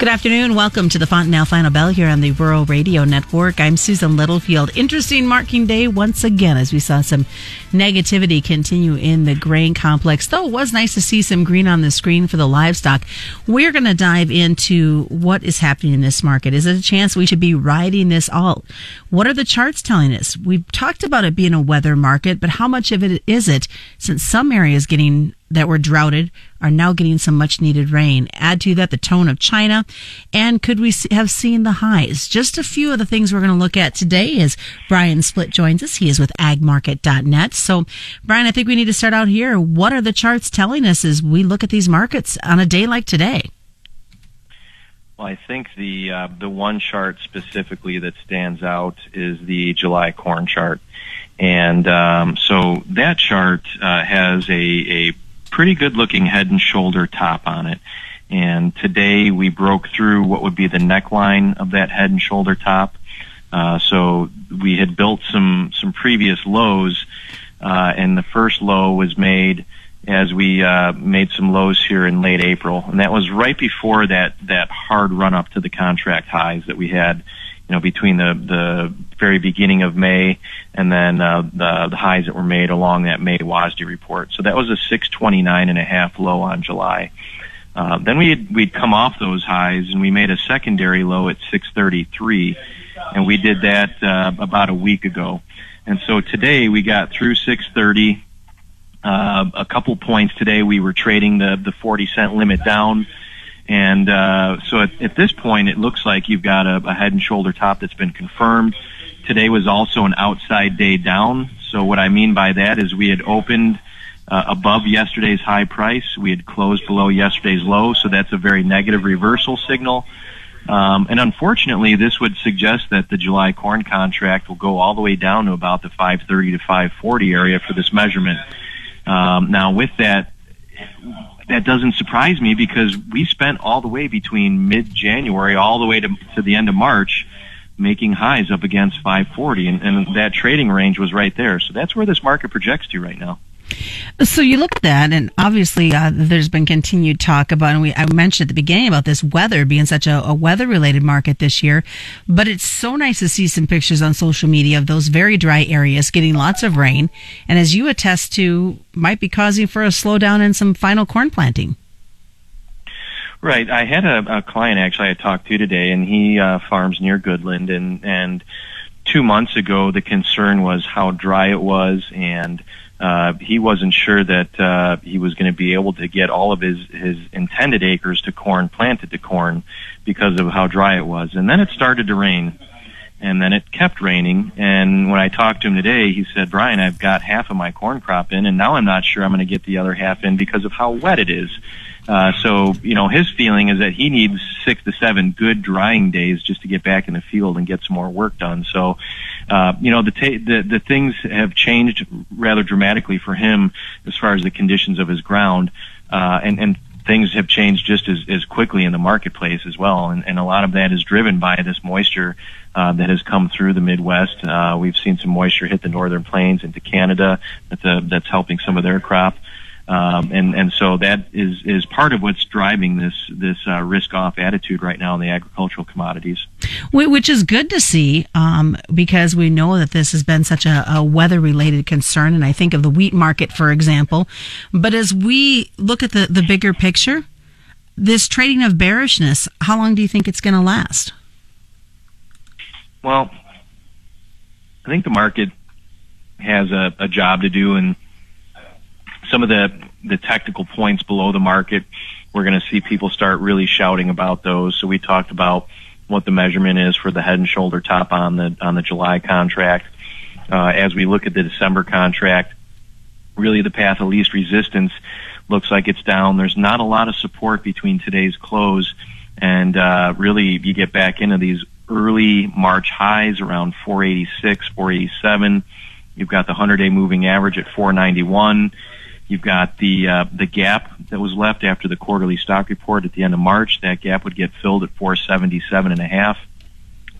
Good afternoon. Welcome to the Fontanelle Final Bell here on the Rural Radio Network. I'm Susan Littlefield. Interesting marking day once again as we saw some negativity continue in the grain complex. Though it was nice to see some green on the screen for the livestock. We're going to dive into what is happening in this market. Is it a chance we should be riding this all? What are the charts telling us? We've talked about it being a weather market, but how much of it is it since some areas getting that were droughted are now getting some much needed rain. Add to that the tone of China. And could we have seen the highs? Just a few of the things we're going to look at today as Brian Splitt joins us. He is with agmarket.net. So, Brian, I think we need to start out here. What are the charts telling us as we look at these markets on a day like today? Well, I think the uh, the one chart specifically that stands out is the July corn chart, and um, so that chart uh, has a, a pretty good looking head and shoulder top on it. And today we broke through what would be the neckline of that head and shoulder top. Uh, so we had built some, some previous lows, uh, and the first low was made as we, uh, made some lows here in late April. And that was right before that, that hard run up to the contract highs that we had you know, between the, the very beginning of May and then uh, the, the highs that were made along that May WASDE report. So that was a 629 and a half low on July. Uh, then we'd, we'd come off those highs and we made a secondary low at 633 and we did that uh, about a week ago. And so today we got through 630. Uh, a couple points today we were trading the, the 40 cent limit down and uh, so at, at, this point, it looks like you've got a, a, head and shoulder top that's been confirmed. Today was also an outside day down. So what I mean by that is we had opened uh, above yesterday's high price. We had closed below yesterday's low. So that's a very negative reversal signal. Um, and unfortunately, this would suggest that the July corn contract will go all the way down to about the 530 to 540 area for this measurement. Um, now, with that, that doesn't surprise me because we spent all the way between mid January all the way to, to the end of March making highs up against 540 and, and that trading range was right there. So that's where this market projects to right now. So you look at that, and obviously uh, there's been continued talk about, and we I mentioned at the beginning about this weather being such a, a weather-related market this year. But it's so nice to see some pictures on social media of those very dry areas getting lots of rain, and as you attest to, might be causing for a slowdown in some final corn planting. Right. I had a, a client actually I talked to today, and he uh, farms near Goodland, and and two months ago the concern was how dry it was and uh, he wasn't sure that uh, he was going to be able to get all of his his intended acres to corn planted to corn because of how dry it was. And then it started to rain, and then it kept raining. And when I talked to him today, he said, "Brian, I've got half of my corn crop in, and now I'm not sure I'm going to get the other half in because of how wet it is." Uh, so, you know, his feeling is that he needs six to seven good drying days just to get back in the field and get some more work done. So, uh, you know, the, ta- the, the things have changed rather dramatically for him as far as the conditions of his ground. Uh, and, and things have changed just as, as quickly in the marketplace as well. And, and a lot of that is driven by this moisture uh, that has come through the Midwest. Uh, we've seen some moisture hit the northern plains into Canada. That's, a, that's helping some of their crop. Um, and and so that is is part of what's driving this this uh, risk off attitude right now in the agricultural commodities. Which is good to see um, because we know that this has been such a, a weather related concern, and I think of the wheat market, for example. But as we look at the the bigger picture, this trading of bearishness, how long do you think it's going to last? Well, I think the market has a, a job to do and some of the the technical points below the market, we're going to see people start really shouting about those. So we talked about what the measurement is for the head and shoulder top on the on the July contract. Uh, as we look at the December contract, really the path of least resistance looks like it's down. There's not a lot of support between today's close and uh, really you get back into these early March highs around 486, 487. You've got the 100-day moving average at 491. You've got the uh, the gap that was left after the quarterly stock report at the end of March. That gap would get filled at 477 and a half.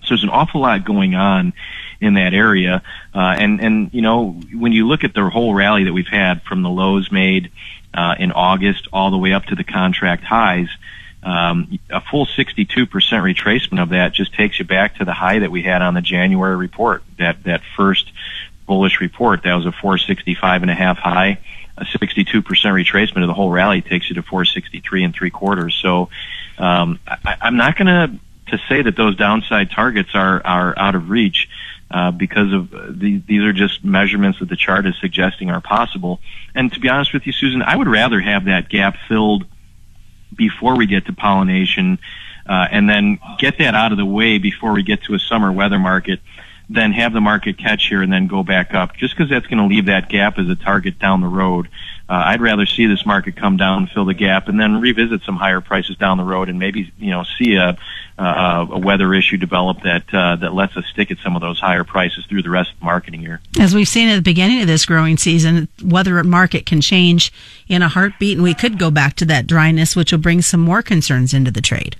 So there's an awful lot going on in that area. Uh, and and you know when you look at the whole rally that we've had from the lows made uh, in August all the way up to the contract highs, um, a full 62% retracement of that just takes you back to the high that we had on the January report. That that first bullish report that was a 465 and a half high. A 62% retracement of the whole rally takes you to 463 and three quarters. So um, I, I'm not going to to say that those downside targets are are out of reach. Uh, because of uh, the, these are just measurements that the chart is suggesting are possible. And to be honest with you, Susan, I would rather have that gap filled before we get to pollination, uh, and then get that out of the way before we get to a summer weather market, then have the market catch here and then go back up. Just because that's going to leave that gap as a target down the road. Uh, I'd rather see this market come down, fill the gap, and then revisit some higher prices down the road, and maybe you know see a uh, a weather issue develop that uh, that lets us stick at some of those higher prices through the rest of the marketing year. As we've seen at the beginning of this growing season, weather at market can change in a heartbeat, and we could go back to that dryness, which will bring some more concerns into the trade.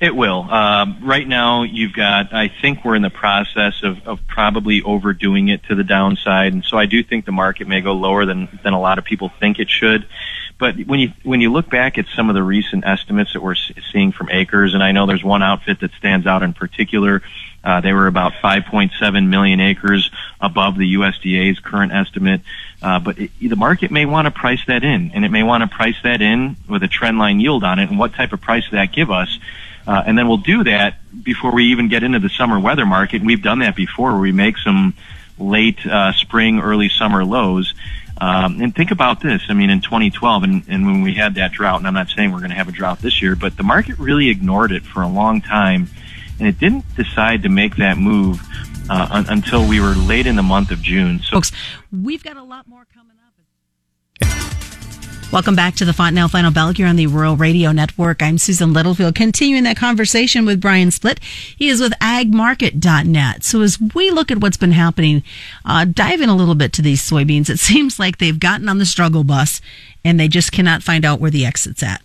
It will. Um, right now, you've got. I think we're in the process of, of probably overdoing it to the downside, and so I do think the market may go lower than than a lot of people think it should. But when you when you look back at some of the recent estimates that we're seeing from acres, and I know there's one outfit that stands out in particular. Uh, they were about 5.7 million acres above the USDA's current estimate. Uh, but it, the market may want to price that in, and it may want to price that in with a trend line yield on it. And what type of price that give us? Uh, and then we'll do that before we even get into the summer weather market. We've done that before where we make some late uh, spring, early summer lows. Um, and think about this. I mean, in 2012, and, and when we had that drought, and I'm not saying we're going to have a drought this year, but the market really ignored it for a long time, and it didn't decide to make that move uh, un- until we were late in the month of June. So, folks, we've got a lot more coming up. Welcome back to the Fontanelle Final Bell here on the Rural Radio Network. I'm Susan Littlefield, continuing that conversation with Brian Splitt. He is with agmarket.net. So as we look at what's been happening, uh, dive in a little bit to these soybeans. It seems like they've gotten on the struggle bus and they just cannot find out where the exit's at.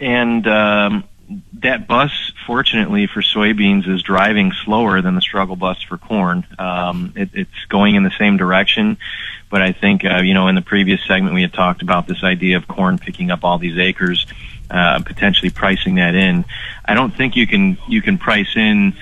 And um, that bus, fortunately for soybeans, is driving slower than the struggle bus for corn. Um, it, it's going in the same direction, but I think uh, you know in the previous segment we had talked about this idea of corn picking up all these acres, uh, potentially pricing that in. I don't think you can you can price in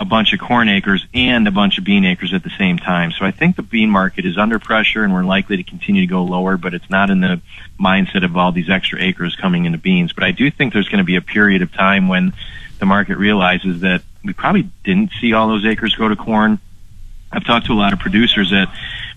a bunch of corn acres and a bunch of bean acres at the same time. So I think the bean market is under pressure and we're likely to continue to go lower, but it's not in the mindset of all these extra acres coming into beans. But I do think there's going to be a period of time when the market realizes that we probably didn't see all those acres go to corn. I've talked to a lot of producers that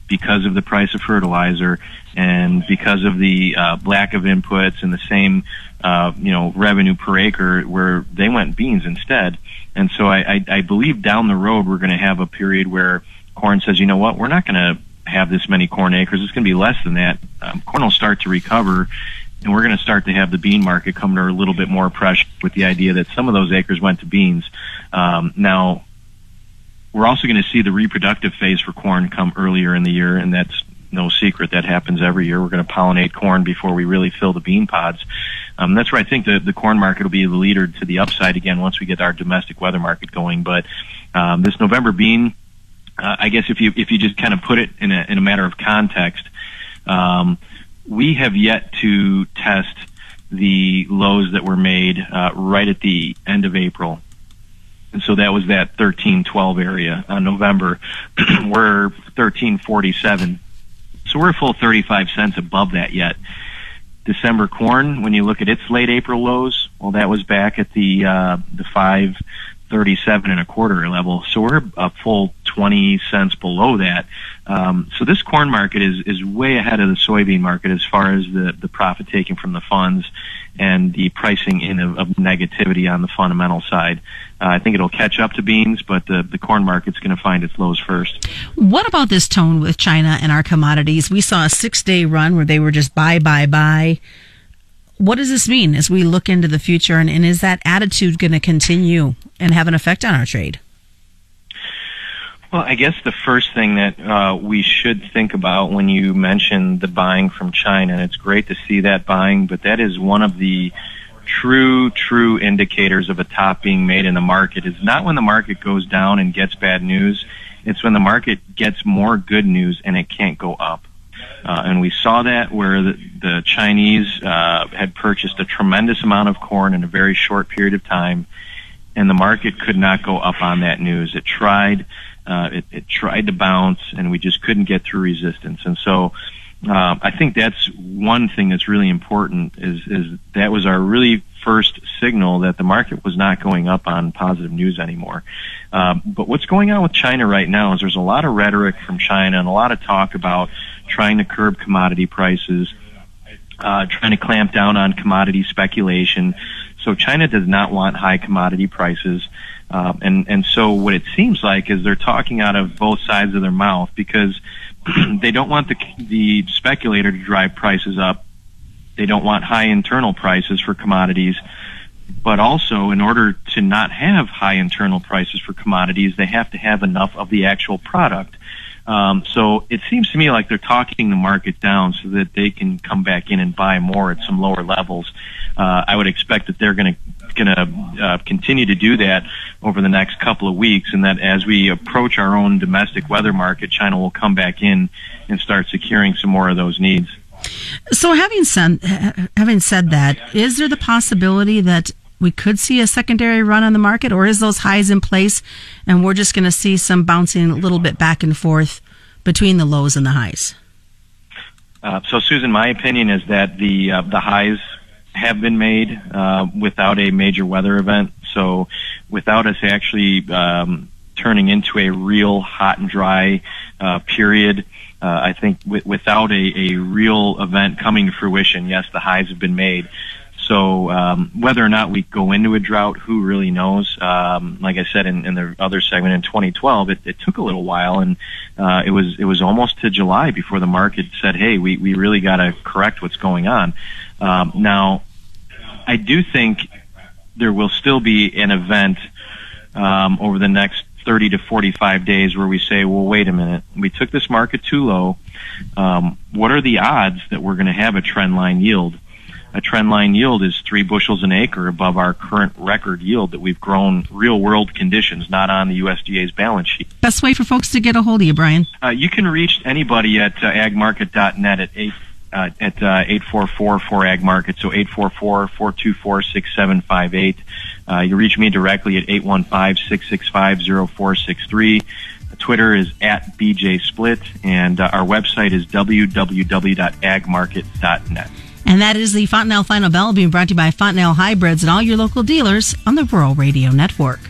because of the price of fertilizer and because of the uh, lack of inputs and the same, uh, you know, revenue per acre where they went beans instead. And so I, I, I believe down the road we're going to have a period where corn says, you know what, we're not going to have this many corn acres. It's going to be less than that. Um, corn will start to recover, and we're going to start to have the bean market come under a little bit more pressure with the idea that some of those acres went to beans. Um, now, we're also going to see the reproductive phase for corn come earlier in the year, and that's no secret. That happens every year. We're going to pollinate corn before we really fill the bean pods. Um, that's where I think the, the corn market will be the leader to the upside again once we get our domestic weather market going. But um, this November bean, uh, I guess if you if you just kind of put it in a in a matter of context, um, we have yet to test the lows that were made uh, right at the end of April. And so that was that 1312 area on November. we're 1347. So we're a full 35 cents above that yet. December corn, when you look at its late April lows, well, that was back at the uh, the five thirty seven and a quarter level. So we're a full twenty cents below that. Um, so this corn market is is way ahead of the soybean market as far as the the profit taking from the funds and the pricing in of, of negativity on the fundamental side. Uh, I think it'll catch up to beans, but the, the corn market's going to find its lows first. What about this tone with China and our commodities? We saw a six day run where they were just buy, buy, buy. What does this mean as we look into the future? And, and is that attitude going to continue and have an effect on our trade? Well, I guess the first thing that uh, we should think about when you mention the buying from China, and it's great to see that buying, but that is one of the true, true indicators of a top being made in the market is not when the market goes down and gets bad news. It's when the market gets more good news and it can't go up. Uh, and we saw that where the, the Chinese uh, had purchased a tremendous amount of corn in a very short period of time, and the market could not go up on that news. It tried, uh, it, it tried to bounce, and we just couldn't get through resistance. And so, uh, I think that's one thing that's really important. Is is that was our really first signal that the market was not going up on positive news anymore. Um, but what's going on with China right now is there's a lot of rhetoric from China and a lot of talk about trying to curb commodity prices, uh, trying to clamp down on commodity speculation. So China does not want high commodity prices. Uh, and, and so what it seems like is they're talking out of both sides of their mouth because they don't want the, the speculator to drive prices up. They don't want high internal prices for commodities. But also, in order to not have high internal prices for commodities, they have to have enough of the actual product. Um, so it seems to me like they're talking the market down so that they can come back in and buy more at some lower levels. Uh, I would expect that they're going to going to uh, continue to do that over the next couple of weeks, and that as we approach our own domestic weather market, China will come back in and start securing some more of those needs. So, having said having said that, is there the possibility that we could see a secondary run on the market, or is those highs in place and we're just going to see some bouncing a little bit back and forth between the lows and the highs? Uh, so, Susan, my opinion is that the uh, the highs have been made uh, without a major weather event. So, without us actually um, turning into a real hot and dry uh, period. Uh, I think w- without a, a real event coming to fruition, yes, the highs have been made. So um, whether or not we go into a drought, who really knows? Um, like I said in, in the other segment in 2012, it, it took a little while, and uh, it was it was almost to July before the market said, "Hey, we we really got to correct what's going on." Um, now, I do think there will still be an event um, over the next 30 to 45 days where we say, "Well, wait a minute, we took this market too low. Um, what are the odds that we're going to have a trend line yield?" a trend line yield is three bushels an acre above our current record yield that we've grown real world conditions, not on the USDA's balance sheet. Best way for folks to get a hold of you, Brian? Uh, you can reach anybody at uh, agmarket.net at 8 uh, at uh, 844 for agmarket, so 844 424 6758. Uh, you reach me directly at 815 665 0463. Twitter is at BJ Splitt, and uh, our website is www.agmarket.net. And that is the Fontanelle Final Bell being brought to you by Fontanelle Hybrids and all your local dealers on the Rural Radio Network.